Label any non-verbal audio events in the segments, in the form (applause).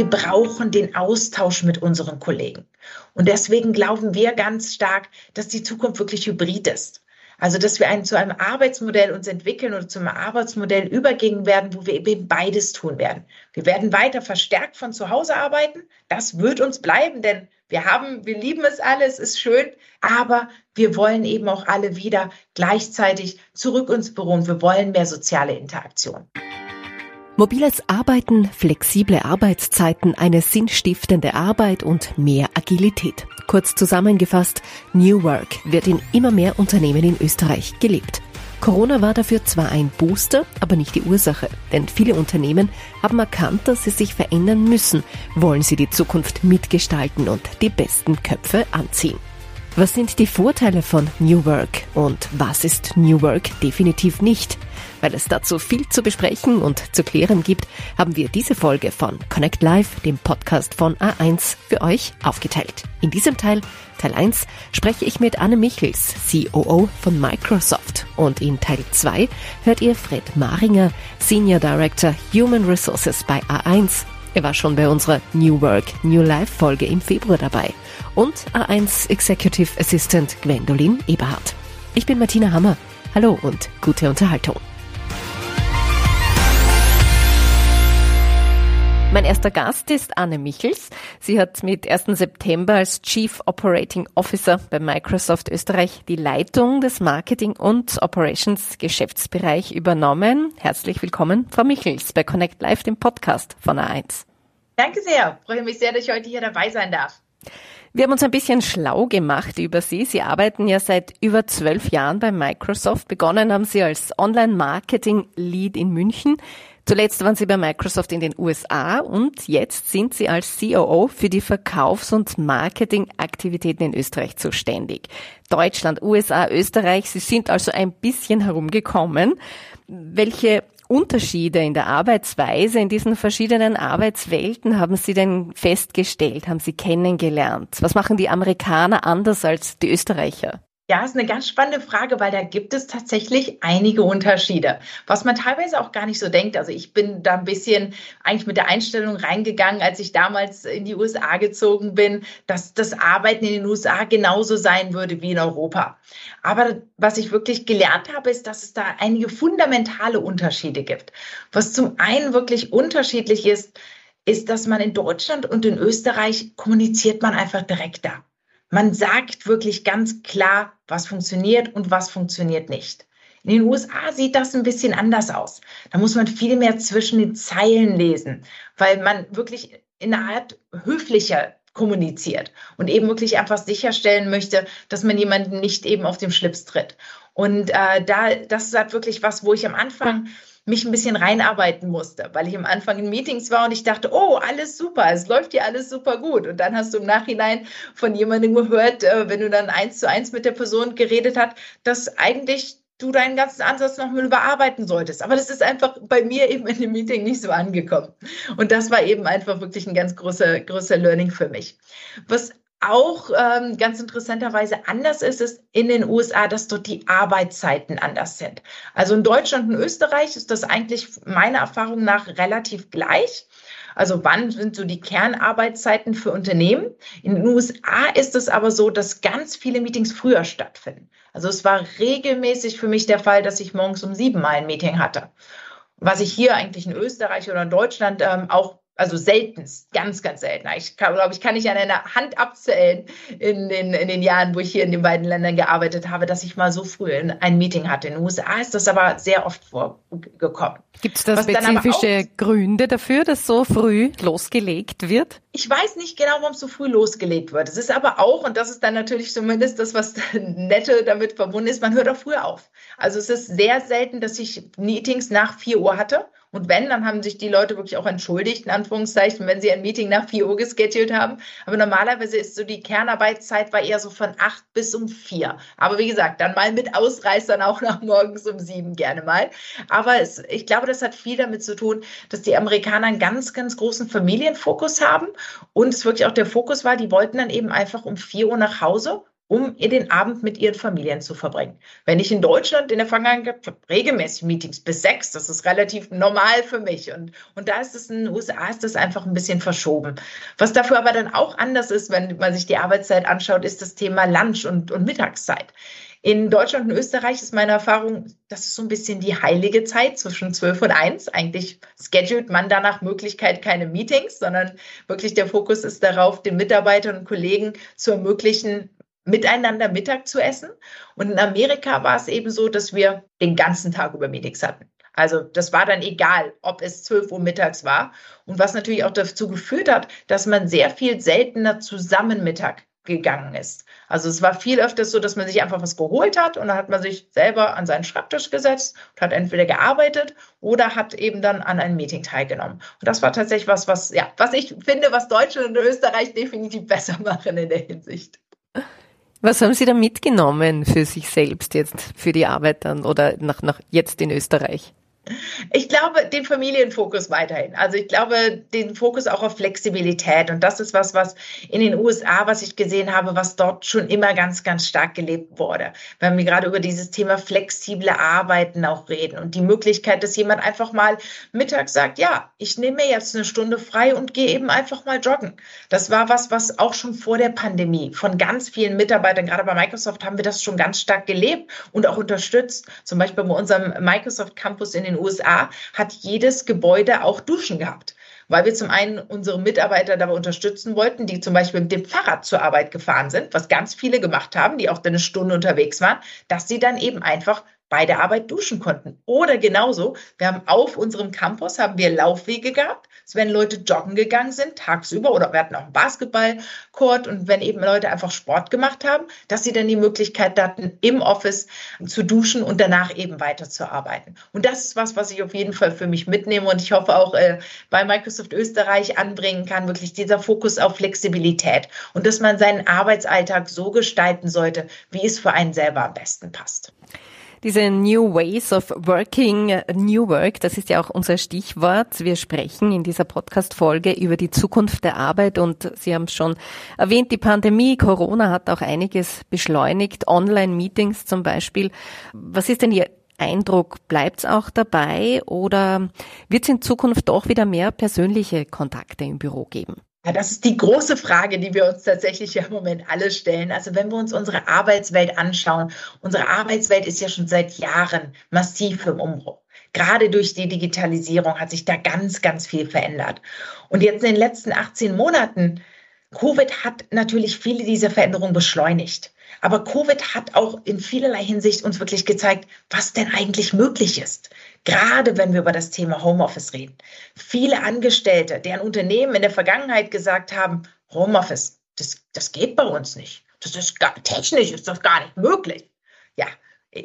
wir brauchen den Austausch mit unseren Kollegen. Und deswegen glauben wir ganz stark, dass die Zukunft wirklich hybrid ist. Also, dass wir ein, zu einem Arbeitsmodell uns entwickeln oder zu einem Arbeitsmodell übergehen werden, wo wir eben beides tun werden. Wir werden weiter verstärkt von zu Hause arbeiten. Das wird uns bleiben, denn wir haben, wir lieben es alle, es ist schön, aber wir wollen eben auch alle wieder gleichzeitig zurück ins Büro und wir wollen mehr soziale Interaktion. Mobiles Arbeiten, flexible Arbeitszeiten, eine sinnstiftende Arbeit und mehr Agilität. Kurz zusammengefasst, New Work wird in immer mehr Unternehmen in Österreich gelebt. Corona war dafür zwar ein Booster, aber nicht die Ursache, denn viele Unternehmen haben erkannt, dass sie sich verändern müssen, wollen sie die Zukunft mitgestalten und die besten Köpfe anziehen. Was sind die Vorteile von New Work und was ist New Work definitiv nicht? Weil es dazu viel zu besprechen und zu klären gibt, haben wir diese Folge von Connect Live, dem Podcast von A1, für euch aufgeteilt. In diesem Teil, Teil 1, spreche ich mit Anne Michels, COO von Microsoft. Und in Teil 2 hört ihr Fred Maringer, Senior Director Human Resources bei A1. Er war schon bei unserer New Work, New Life Folge im Februar dabei. Und A1 Executive Assistant Gwendolyn Eberhardt. Ich bin Martina Hammer. Hallo und gute Unterhaltung. Mein erster Gast ist Anne Michels. Sie hat mit 1. September als Chief Operating Officer bei Microsoft Österreich die Leitung des Marketing und Operations Geschäftsbereich übernommen. Herzlich willkommen, Frau Michels, bei Connect Live, dem Podcast von A1. Danke sehr. Freue mich sehr, dass ich heute hier dabei sein darf. Wir haben uns ein bisschen schlau gemacht über Sie. Sie arbeiten ja seit über zwölf Jahren bei Microsoft. Begonnen haben Sie als Online-Marketing-Lead in München. Zuletzt waren Sie bei Microsoft in den USA und jetzt sind Sie als COO für die Verkaufs- und Marketingaktivitäten in Österreich zuständig. Deutschland, USA, Österreich, Sie sind also ein bisschen herumgekommen. Welche Unterschiede in der Arbeitsweise in diesen verschiedenen Arbeitswelten haben Sie denn festgestellt, haben Sie kennengelernt? Was machen die Amerikaner anders als die Österreicher? Ja, ist eine ganz spannende Frage, weil da gibt es tatsächlich einige Unterschiede, was man teilweise auch gar nicht so denkt. Also ich bin da ein bisschen eigentlich mit der Einstellung reingegangen, als ich damals in die USA gezogen bin, dass das Arbeiten in den USA genauso sein würde wie in Europa. Aber was ich wirklich gelernt habe, ist, dass es da einige fundamentale Unterschiede gibt. Was zum einen wirklich unterschiedlich ist, ist, dass man in Deutschland und in Österreich kommuniziert man einfach direkter. Man sagt wirklich ganz klar, was funktioniert und was funktioniert nicht. In den USA sieht das ein bisschen anders aus. Da muss man viel mehr zwischen den Zeilen lesen, weil man wirklich in einer Art höflicher kommuniziert und eben wirklich einfach sicherstellen möchte, dass man jemanden nicht eben auf dem Schlips tritt. Und äh, da, das ist halt wirklich was, wo ich am Anfang mich ein bisschen reinarbeiten musste, weil ich am Anfang in Meetings war und ich dachte, oh, alles super, es läuft hier alles super gut. Und dann hast du im Nachhinein von jemandem gehört, äh, wenn du dann eins zu eins mit der Person geredet hast, dass eigentlich du deinen ganzen Ansatz noch mal überarbeiten solltest. Aber das ist einfach bei mir eben in dem Meeting nicht so angekommen. Und das war eben einfach wirklich ein ganz großer, großer Learning für mich. Was auch ähm, ganz interessanterweise anders ist es in den USA, dass dort die Arbeitszeiten anders sind. Also in Deutschland und Österreich ist das eigentlich meiner Erfahrung nach relativ gleich. Also wann sind so die Kernarbeitszeiten für Unternehmen? In den USA ist es aber so, dass ganz viele Meetings früher stattfinden. Also es war regelmäßig für mich der Fall, dass ich morgens um sieben mal ein Meeting hatte. Was ich hier eigentlich in Österreich oder in Deutschland ähm, auch also seltenst, ganz, ganz selten. Ich glaube, ich kann nicht an einer Hand abzählen in den, in den Jahren, wo ich hier in den beiden Ländern gearbeitet habe, dass ich mal so früh ein Meeting hatte. In den USA ist das aber sehr oft vorgekommen. Gibt es da Was spezifische Gründe dafür, dass so früh losgelegt wird? Ich weiß nicht genau, warum es so früh losgelegt wird. Es ist aber auch, und das ist dann natürlich zumindest das, was (laughs) nette damit verbunden ist, man hört auch früher auf. Also es ist sehr selten, dass ich Meetings nach vier Uhr hatte und wenn, dann haben sich die Leute wirklich auch entschuldigt, in Anführungszeichen, wenn sie ein Meeting nach 4 Uhr geschedult haben. Aber normalerweise ist so die Kernarbeitszeit war eher so von 8 bis um 4. Aber wie gesagt, dann mal mit Ausreißern auch nach (laughs) morgens um 7 gerne mal. Aber es, ich glaube, das hat viel damit zu tun, dass die Amerikaner einen ganz, ganz großen Familienfokus haben. Und es wirklich auch der Fokus war, die wollten dann eben einfach um 4 Uhr nach Hause um den Abend mit ihren Familien zu verbringen. Wenn ich in Deutschland in der Vergangenheit regelmäßig Meetings bis sechs, das ist relativ normal für mich. Und, und da ist es in den USA ist das einfach ein bisschen verschoben. Was dafür aber dann auch anders ist, wenn man sich die Arbeitszeit anschaut, ist das Thema Lunch und, und Mittagszeit. In Deutschland und Österreich ist meine Erfahrung, das ist so ein bisschen die heilige Zeit zwischen 12 und 1. Eigentlich schedult man danach Möglichkeit keine Meetings, sondern wirklich der Fokus ist darauf, den Mitarbeitern und Kollegen zu ermöglichen, miteinander Mittag zu essen. Und in Amerika war es eben so, dass wir den ganzen Tag über Meetings hatten. Also das war dann egal, ob es 12 Uhr mittags war. Und was natürlich auch dazu geführt hat, dass man sehr viel seltener zusammen Mittag gegangen ist. Also es war viel öfters so, dass man sich einfach was geholt hat und dann hat man sich selber an seinen Schreibtisch gesetzt und hat entweder gearbeitet oder hat eben dann an einem Meeting teilgenommen. Und das war tatsächlich was, was, ja, was ich finde, was Deutschland und Österreich definitiv besser (laughs) machen in der Hinsicht. Was haben Sie da mitgenommen für sich selbst jetzt, für die Arbeit dann oder nach, nach jetzt in Österreich? Ich glaube, den Familienfokus weiterhin. Also ich glaube, den Fokus auch auf Flexibilität. Und das ist was, was in den USA, was ich gesehen habe, was dort schon immer ganz, ganz stark gelebt wurde. Wenn wir gerade über dieses Thema flexible Arbeiten auch reden und die Möglichkeit, dass jemand einfach mal mittags sagt, ja, ich nehme mir jetzt eine Stunde frei und gehe eben einfach mal joggen. Das war was, was auch schon vor der Pandemie von ganz vielen Mitarbeitern, gerade bei Microsoft haben wir das schon ganz stark gelebt und auch unterstützt. Zum Beispiel bei unserem Microsoft Campus in den USA hat jedes Gebäude auch Duschen gehabt weil wir zum einen unsere Mitarbeiter dabei unterstützen wollten, die zum Beispiel mit dem Fahrrad zur Arbeit gefahren sind, was ganz viele gemacht haben, die auch eine Stunde unterwegs waren, dass sie dann eben einfach bei der Arbeit duschen konnten. Oder genauso, wir haben auf unserem Campus haben wir Laufwege gehabt, also wenn Leute joggen gegangen sind tagsüber oder wir hatten auch einen Basketballcourt und wenn eben Leute einfach Sport gemacht haben, dass sie dann die Möglichkeit hatten, im Office zu duschen und danach eben weiterzuarbeiten. Und das ist was, was ich auf jeden Fall für mich mitnehme und ich hoffe auch äh, bei Microsoft Österreich anbringen kann, wirklich dieser Fokus auf Flexibilität und dass man seinen Arbeitsalltag so gestalten sollte, wie es für einen selber am besten passt. Diese New Ways of Working, New Work, das ist ja auch unser Stichwort. Wir sprechen in dieser Podcast-Folge über die Zukunft der Arbeit und Sie haben es schon erwähnt, die Pandemie, Corona hat auch einiges beschleunigt, Online-Meetings zum Beispiel. Was ist denn Ihr Eindruck? Bleibt es auch dabei oder wird es in Zukunft doch wieder mehr persönliche Kontakte im Büro geben? Ja, das ist die große Frage, die wir uns tatsächlich ja im Moment alle stellen. Also wenn wir uns unsere Arbeitswelt anschauen, unsere Arbeitswelt ist ja schon seit Jahren massiv im Umbruch. Gerade durch die Digitalisierung hat sich da ganz, ganz viel verändert. Und jetzt in den letzten 18 Monaten, Covid hat natürlich viele dieser Veränderungen beschleunigt. Aber Covid hat auch in vielerlei Hinsicht uns wirklich gezeigt, was denn eigentlich möglich ist. Gerade wenn wir über das Thema Homeoffice reden. Viele Angestellte, deren Unternehmen in der Vergangenheit gesagt haben, Homeoffice, das, das geht bei uns nicht. Das ist gar, technisch ist das gar nicht möglich. Ja,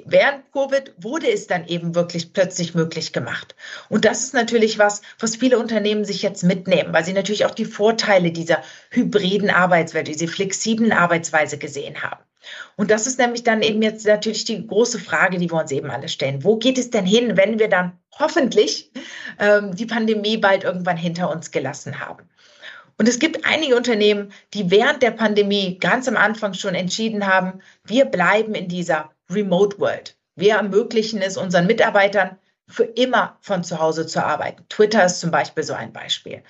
während Covid wurde es dann eben wirklich plötzlich möglich gemacht. Und das ist natürlich was, was viele Unternehmen sich jetzt mitnehmen, weil sie natürlich auch die Vorteile dieser hybriden Arbeitswelt, diese flexiblen Arbeitsweise gesehen haben. Und das ist nämlich dann eben jetzt natürlich die große Frage, die wir uns eben alle stellen. Wo geht es denn hin, wenn wir dann hoffentlich ähm, die Pandemie bald irgendwann hinter uns gelassen haben? Und es gibt einige Unternehmen, die während der Pandemie ganz am Anfang schon entschieden haben, wir bleiben in dieser Remote World. Wir ermöglichen es unseren Mitarbeitern, für immer von zu Hause zu arbeiten. Twitter ist zum Beispiel so ein Beispiel.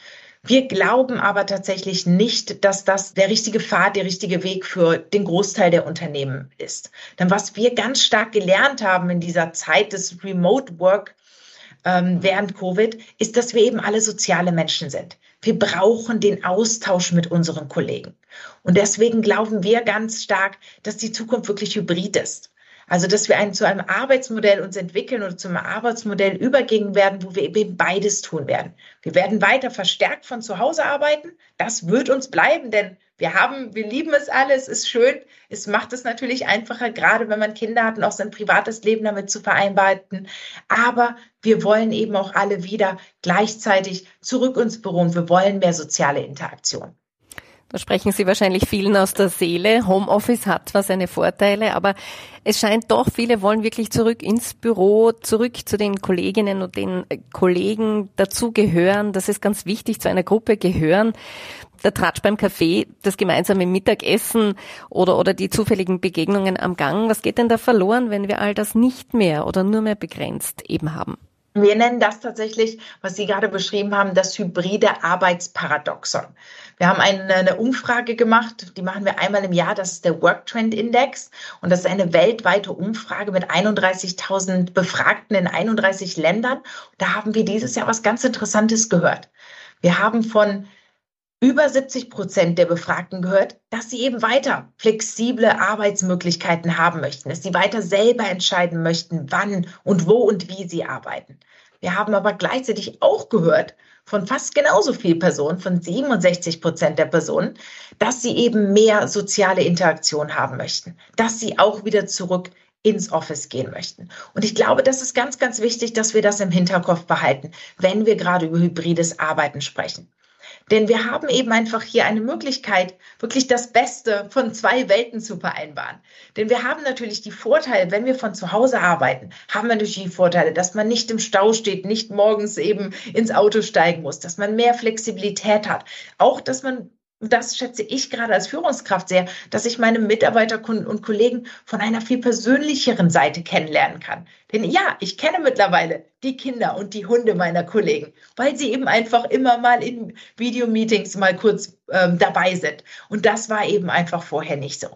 Wir glauben aber tatsächlich nicht, dass das der richtige Pfad, der richtige Weg für den Großteil der Unternehmen ist. Denn was wir ganz stark gelernt haben in dieser Zeit des Remote Work ähm, während Covid, ist, dass wir eben alle soziale Menschen sind. Wir brauchen den Austausch mit unseren Kollegen. Und deswegen glauben wir ganz stark, dass die Zukunft wirklich hybrid ist. Also, dass wir ein, zu einem Arbeitsmodell uns entwickeln oder zum Arbeitsmodell übergehen werden, wo wir eben beides tun werden. Wir werden weiter verstärkt von zu Hause arbeiten. Das wird uns bleiben, denn wir haben, wir lieben es alle. Es ist schön. Es macht es natürlich einfacher, gerade wenn man Kinder hat und auch sein privates Leben damit zu vereinbarten. Aber wir wollen eben auch alle wieder gleichzeitig zurück ins Büro und wir wollen mehr soziale Interaktion. Da sprechen Sie wahrscheinlich vielen aus der Seele. Homeoffice hat zwar seine Vorteile, aber es scheint doch, viele wollen wirklich zurück ins Büro, zurück zu den Kolleginnen und den Kollegen dazugehören. Das ist ganz wichtig, zu einer Gruppe gehören. Der Tratsch beim Kaffee, das gemeinsame Mittagessen oder, oder die zufälligen Begegnungen am Gang. Was geht denn da verloren, wenn wir all das nicht mehr oder nur mehr begrenzt eben haben? Wir nennen das tatsächlich, was Sie gerade beschrieben haben, das hybride Arbeitsparadoxon. Wir haben eine, Umfrage gemacht, die machen wir einmal im Jahr, das ist der Work Trend Index und das ist eine weltweite Umfrage mit 31.000 Befragten in 31 Ländern. Da haben wir dieses Jahr was ganz Interessantes gehört. Wir haben von über 70 Prozent der Befragten gehört, dass sie eben weiter flexible Arbeitsmöglichkeiten haben möchten, dass sie weiter selber entscheiden möchten, wann und wo und wie sie arbeiten. Wir haben aber gleichzeitig auch gehört von fast genauso viel Personen, von 67 Prozent der Personen, dass sie eben mehr soziale Interaktion haben möchten, dass sie auch wieder zurück ins Office gehen möchten. Und ich glaube, das ist ganz, ganz wichtig, dass wir das im Hinterkopf behalten, wenn wir gerade über hybrides Arbeiten sprechen. Denn wir haben eben einfach hier eine Möglichkeit, wirklich das Beste von zwei Welten zu vereinbaren. Denn wir haben natürlich die Vorteile, wenn wir von zu Hause arbeiten, haben wir natürlich die Vorteile, dass man nicht im Stau steht, nicht morgens eben ins Auto steigen muss, dass man mehr Flexibilität hat. Auch, dass man das schätze ich gerade als Führungskraft sehr, dass ich meine Mitarbeiter und Kollegen von einer viel persönlicheren Seite kennenlernen kann. Denn ja, ich kenne mittlerweile die Kinder und die Hunde meiner Kollegen, weil sie eben einfach immer mal in Videomeetings mal kurz ähm, dabei sind. Und das war eben einfach vorher nicht so.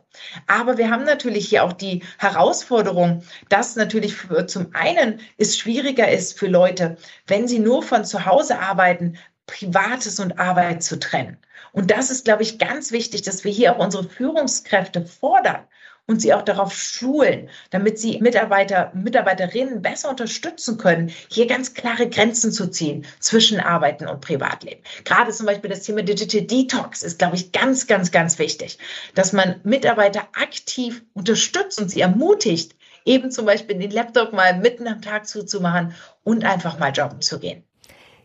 Aber wir haben natürlich hier auch die Herausforderung, dass natürlich für, zum einen es schwieriger ist für Leute, wenn sie nur von zu Hause arbeiten, Privates und Arbeit zu trennen. Und das ist, glaube ich, ganz wichtig, dass wir hier auch unsere Führungskräfte fordern und sie auch darauf schulen, damit sie Mitarbeiter, Mitarbeiterinnen besser unterstützen können, hier ganz klare Grenzen zu ziehen zwischen Arbeiten und Privatleben. Gerade zum Beispiel das Thema Digital Detox ist, glaube ich, ganz, ganz, ganz wichtig, dass man Mitarbeiter aktiv unterstützt und sie ermutigt, eben zum Beispiel den Laptop mal mitten am Tag zuzumachen und einfach mal jobben zu gehen.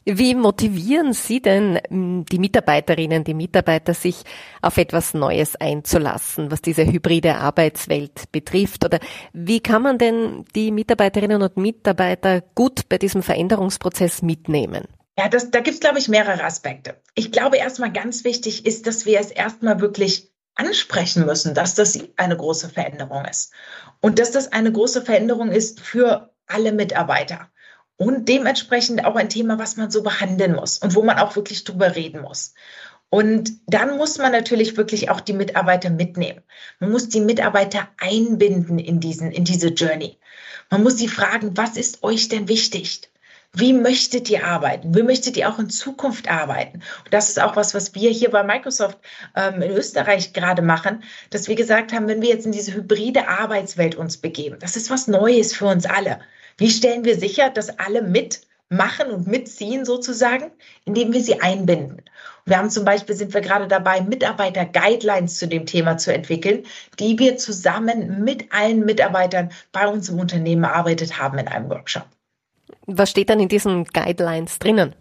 Wie motivieren Sie denn hm, die Mitarbeiterinnen, die Mitarbeiter, sich auf etwas Neues einzulassen, was diese hybride Arbeitswelt betrifft? Oder wie kann man denn die Mitarbeiterinnen und Mitarbeiter gut bei diesem Veränderungsprozess mitnehmen? Ja, das, da gibt es, glaube ich, mehrere Aspekte. Ich glaube, erstmal ganz wichtig ist, dass wir es erstmal wirklich ansprechen müssen, dass das eine große Veränderung ist. Und dass das eine große Veränderung ist für alle Mitarbeiter und dementsprechend auch ein Thema, was man so behandeln muss und wo man auch wirklich drüber reden muss. Und dann muss man natürlich wirklich auch die Mitarbeiter mitnehmen. Man muss die Mitarbeiter einbinden in diesen, in diese Journey. Man muss sie fragen, was ist euch denn wichtig? Wie möchtet ihr arbeiten? Wie möchtet ihr auch in Zukunft arbeiten? Und das ist auch was, was wir hier bei Microsoft ähm, in Österreich gerade machen, dass wir gesagt haben, wenn wir jetzt in diese hybride Arbeitswelt uns begeben, das ist was Neues für uns alle. Wie stellen wir sicher, dass alle mitmachen und mitziehen sozusagen, indem wir sie einbinden? Wir haben zum Beispiel, sind wir gerade dabei, Mitarbeiter-Guidelines zu dem Thema zu entwickeln, die wir zusammen mit allen Mitarbeitern bei uns im Unternehmen erarbeitet haben in einem Workshop. Was steht dann in diesen Guidelines drinnen?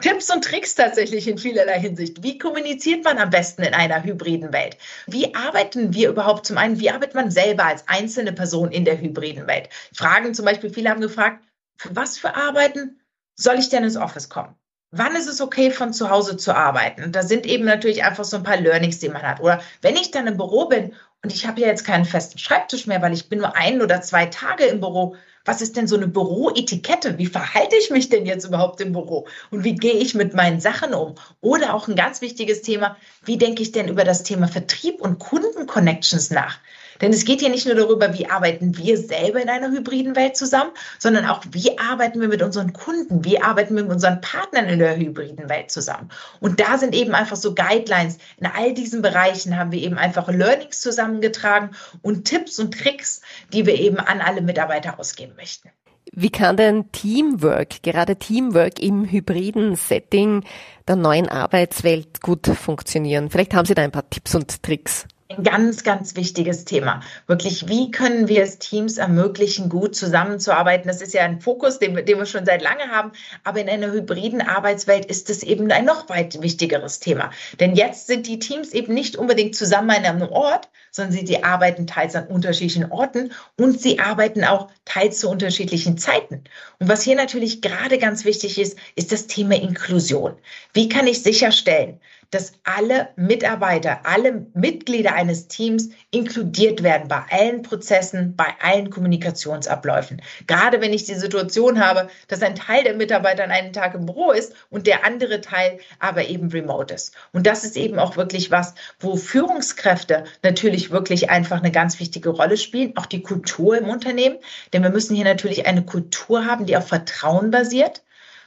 Tipps und Tricks tatsächlich in vielerlei Hinsicht. Wie kommuniziert man am besten in einer hybriden Welt? Wie arbeiten wir überhaupt zum einen, wie arbeitet man selber als einzelne Person in der hybriden Welt? Fragen zum Beispiel, viele haben gefragt, für was für Arbeiten soll ich denn ins Office kommen? Wann ist es okay, von zu Hause zu arbeiten? Und da sind eben natürlich einfach so ein paar Learnings, die man hat. Oder wenn ich dann im Büro bin und ich habe ja jetzt keinen festen Schreibtisch mehr, weil ich bin nur ein oder zwei Tage im Büro, was ist denn so eine Büroetikette? Wie verhalte ich mich denn jetzt überhaupt im Büro? Und wie gehe ich mit meinen Sachen um? Oder auch ein ganz wichtiges Thema, wie denke ich denn über das Thema Vertrieb und Kundenconnections nach? Denn es geht hier nicht nur darüber, wie arbeiten wir selber in einer hybriden Welt zusammen, sondern auch, wie arbeiten wir mit unseren Kunden, wie arbeiten wir mit unseren Partnern in der hybriden Welt zusammen. Und da sind eben einfach so Guidelines. In all diesen Bereichen haben wir eben einfach Learnings zusammengetragen und Tipps und Tricks, die wir eben an alle Mitarbeiter ausgeben möchten. Wie kann denn Teamwork, gerade Teamwork im hybriden Setting der neuen Arbeitswelt gut funktionieren? Vielleicht haben Sie da ein paar Tipps und Tricks. Ein ganz, ganz wichtiges Thema. Wirklich, wie können wir es Teams ermöglichen, gut zusammenzuarbeiten? Das ist ja ein Fokus, den, den wir schon seit lange haben. Aber in einer hybriden Arbeitswelt ist es eben ein noch weit wichtigeres Thema. Denn jetzt sind die Teams eben nicht unbedingt zusammen an einem Ort, sondern sie, sie arbeiten teils an unterschiedlichen Orten und sie arbeiten auch teils zu unterschiedlichen Zeiten. Und was hier natürlich gerade ganz wichtig ist, ist das Thema Inklusion. Wie kann ich sicherstellen, dass alle Mitarbeiter, alle Mitglieder eines Teams inkludiert werden bei allen Prozessen, bei allen Kommunikationsabläufen. Gerade wenn ich die Situation habe, dass ein Teil der Mitarbeiter an einem Tag im Büro ist und der andere Teil aber eben remote ist. Und das ist eben auch wirklich was, wo Führungskräfte natürlich wirklich einfach eine ganz wichtige Rolle spielen, auch die Kultur im Unternehmen. Denn wir müssen hier natürlich eine Kultur haben, die auf Vertrauen basiert,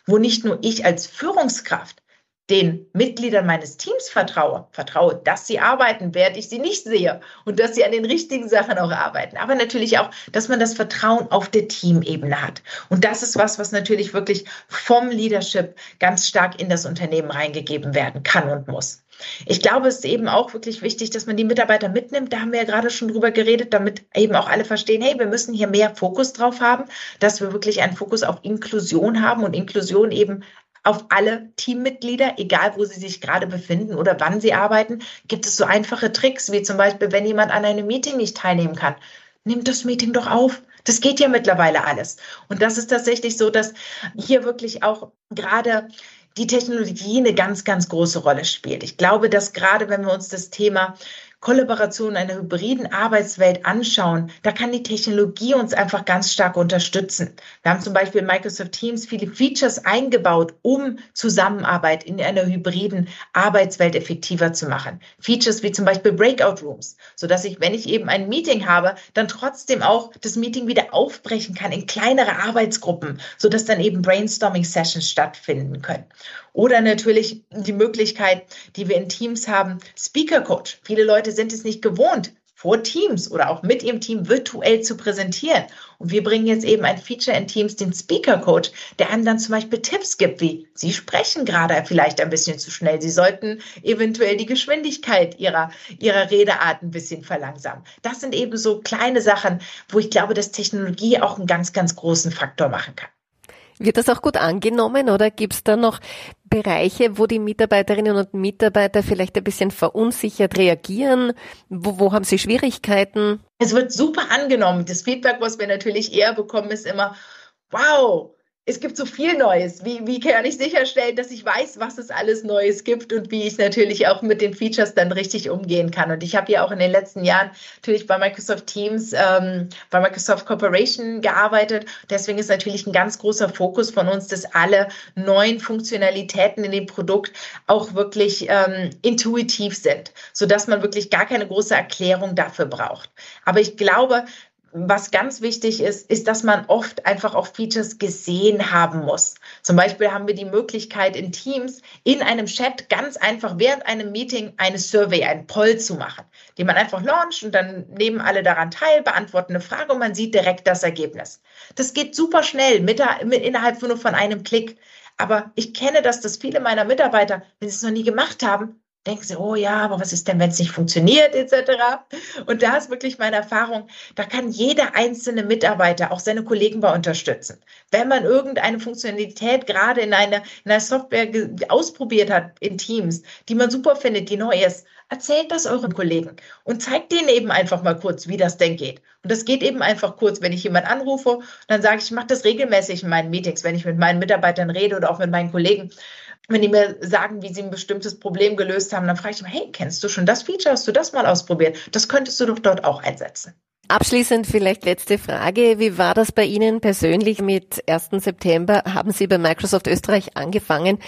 wo nicht nur ich als Führungskraft den Mitgliedern meines Teams vertraue, vertraue, dass sie arbeiten, während ich sie nicht sehe und dass sie an den richtigen Sachen auch arbeiten. Aber natürlich auch, dass man das Vertrauen auf der Teamebene hat. Und das ist was, was natürlich wirklich vom Leadership ganz stark in das Unternehmen reingegeben werden kann und muss. Ich glaube, es ist eben auch wirklich wichtig, dass man die Mitarbeiter mitnimmt. Da haben wir ja gerade schon drüber geredet, damit eben auch alle verstehen, hey, wir müssen hier mehr Fokus drauf haben, dass wir wirklich einen Fokus auf Inklusion haben und Inklusion eben auf alle Teammitglieder, egal wo sie sich gerade befinden oder wann sie arbeiten, gibt es so einfache Tricks, wie zum Beispiel, wenn jemand an einem Meeting nicht teilnehmen kann, nimmt das Meeting doch auf. Das geht ja mittlerweile alles. Und das ist tatsächlich so, dass hier wirklich auch gerade die Technologie eine ganz, ganz große Rolle spielt. Ich glaube, dass gerade wenn wir uns das Thema Kollaboration einer hybriden Arbeitswelt anschauen, da kann die Technologie uns einfach ganz stark unterstützen. Wir haben zum Beispiel in Microsoft Teams viele Features eingebaut, um Zusammenarbeit in einer hybriden Arbeitswelt effektiver zu machen. Features wie zum Beispiel Breakout Rooms, so dass ich, wenn ich eben ein Meeting habe, dann trotzdem auch das Meeting wieder aufbrechen kann in kleinere Arbeitsgruppen, so dass dann eben Brainstorming Sessions stattfinden können. Oder natürlich die Möglichkeit, die wir in Teams haben, Speaker Coach. Viele Leute sind es nicht gewohnt, vor Teams oder auch mit ihrem Team virtuell zu präsentieren. Und wir bringen jetzt eben ein Feature in Teams, den Speaker Coach, der einem dann zum Beispiel Tipps gibt, wie Sie sprechen gerade vielleicht ein bisschen zu schnell. Sie sollten eventuell die Geschwindigkeit Ihrer, Ihrer Redeart ein bisschen verlangsamen. Das sind eben so kleine Sachen, wo ich glaube, dass Technologie auch einen ganz, ganz großen Faktor machen kann. Wird das auch gut angenommen oder gibt es da noch Bereiche, wo die Mitarbeiterinnen und Mitarbeiter vielleicht ein bisschen verunsichert reagieren? Wo, wo haben sie Schwierigkeiten? Es wird super angenommen. Das Feedback, was wir natürlich eher bekommen, ist immer, wow, es gibt so viel Neues. Wie, wie kann ich sicherstellen, dass ich weiß, was es alles Neues gibt und wie ich natürlich auch mit den Features dann richtig umgehen kann? Und ich habe ja auch in den letzten Jahren natürlich bei Microsoft Teams, ähm, bei Microsoft Corporation gearbeitet. Deswegen ist natürlich ein ganz großer Fokus von uns, dass alle neuen Funktionalitäten in dem Produkt auch wirklich ähm, intuitiv sind, sodass man wirklich gar keine große Erklärung dafür braucht. Aber ich glaube, was ganz wichtig ist, ist, dass man oft einfach auch Features gesehen haben muss. Zum Beispiel haben wir die Möglichkeit in Teams in einem Chat ganz einfach während einem Meeting eine Survey, einen Poll zu machen, den man einfach launcht und dann nehmen alle daran teil, beantworten eine Frage und man sieht direkt das Ergebnis. Das geht super schnell mit, mit innerhalb nur von einem Klick. Aber ich kenne das, dass viele meiner Mitarbeiter, wenn sie es noch nie gemacht haben, denken sie, oh ja, aber was ist denn, wenn es nicht funktioniert, etc. Und da ist wirklich meine Erfahrung, da kann jeder einzelne Mitarbeiter auch seine Kollegen bei unterstützen. Wenn man irgendeine Funktionalität gerade in einer, in einer Software ausprobiert hat in Teams, die man super findet, die neu ist, erzählt das euren Kollegen und zeigt denen eben einfach mal kurz, wie das denn geht. Und das geht eben einfach kurz, wenn ich jemanden anrufe, dann sage ich, ich mache das regelmäßig in meinen Meetings, wenn ich mit meinen Mitarbeitern rede oder auch mit meinen Kollegen wenn die mir sagen, wie sie ein bestimmtes Problem gelöst haben, dann frage ich immer, hey, kennst du schon das Feature? Hast du das mal ausprobiert? Das könntest du doch dort auch einsetzen. Abschließend vielleicht letzte Frage. Wie war das bei Ihnen persönlich mit 1. September? Haben Sie bei Microsoft Österreich angefangen?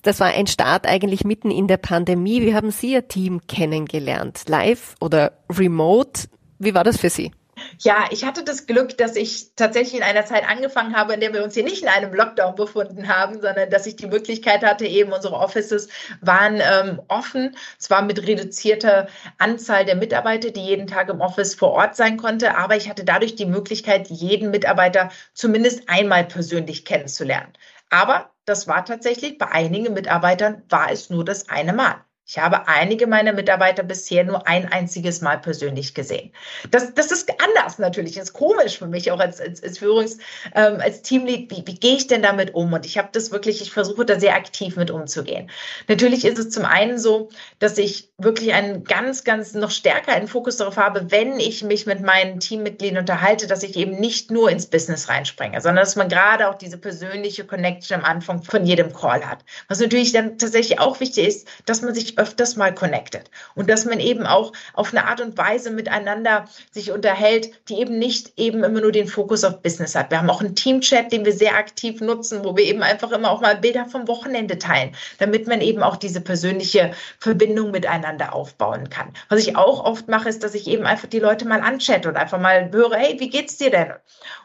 Das war ein Start eigentlich mitten in der Pandemie. Wie haben Sie Ihr Team kennengelernt? Live oder remote? Wie war das für Sie? Ja, ich hatte das Glück, dass ich tatsächlich in einer Zeit angefangen habe, in der wir uns hier nicht in einem Lockdown befunden haben, sondern dass ich die Möglichkeit hatte, eben unsere Offices waren ähm, offen, zwar mit reduzierter Anzahl der Mitarbeiter, die jeden Tag im Office vor Ort sein konnte, aber ich hatte dadurch die Möglichkeit, jeden Mitarbeiter zumindest einmal persönlich kennenzulernen. Aber das war tatsächlich bei einigen Mitarbeitern war es nur das eine Mal. Ich habe einige meiner Mitarbeiter bisher nur ein einziges Mal persönlich gesehen. Das, das ist anders natürlich, das ist komisch für mich auch als, als, als Führungs-, ähm, als Teamlead. Wie, wie gehe ich denn damit um? Und ich habe das wirklich, ich versuche da sehr aktiv mit umzugehen. Natürlich ist es zum einen so, dass ich wirklich einen ganz, ganz noch stärker einen Fokus darauf habe, wenn ich mich mit meinen Teammitgliedern unterhalte, dass ich eben nicht nur ins Business reinspringe, sondern dass man gerade auch diese persönliche Connection am Anfang von jedem Call hat. Was natürlich dann tatsächlich auch wichtig ist, dass man sich öfters mal connected und dass man eben auch auf eine Art und Weise miteinander sich unterhält, die eben nicht eben immer nur den Fokus auf Business hat. Wir haben auch einen Teamchat, den wir sehr aktiv nutzen, wo wir eben einfach immer auch mal Bilder vom Wochenende teilen, damit man eben auch diese persönliche Verbindung miteinander aufbauen kann. Was ich auch oft mache, ist, dass ich eben einfach die Leute mal anchatte und einfach mal höre, hey, wie geht's dir denn?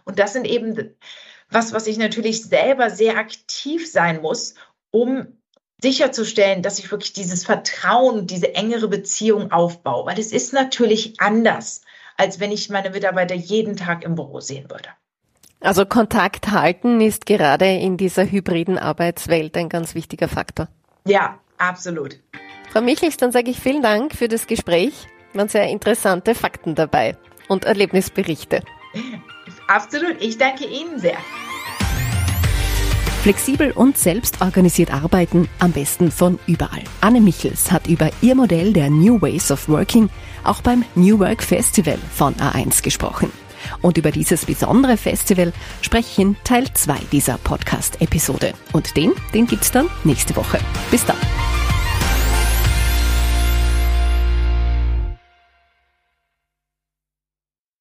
Und das sind eben was, was ich natürlich selber sehr aktiv sein muss, um sicherzustellen, dass ich wirklich dieses Vertrauen, diese engere Beziehung aufbaue. Weil es ist natürlich anders, als wenn ich meine Mitarbeiter jeden Tag im Büro sehen würde. Also Kontakt halten ist gerade in dieser hybriden Arbeitswelt ein ganz wichtiger Faktor. Ja, absolut. Frau Michels, dann sage ich vielen Dank für das Gespräch. Waren sehr interessante Fakten dabei und Erlebnisberichte. (laughs) Absolut. Ich danke Ihnen sehr. Flexibel und selbstorganisiert arbeiten, am besten von überall. Anne Michels hat über ihr Modell der New Ways of Working auch beim New Work Festival von A1 gesprochen. Und über dieses besondere Festival spreche ich in Teil 2 dieser Podcast-Episode. Und den, den gibt's dann nächste Woche. Bis dann.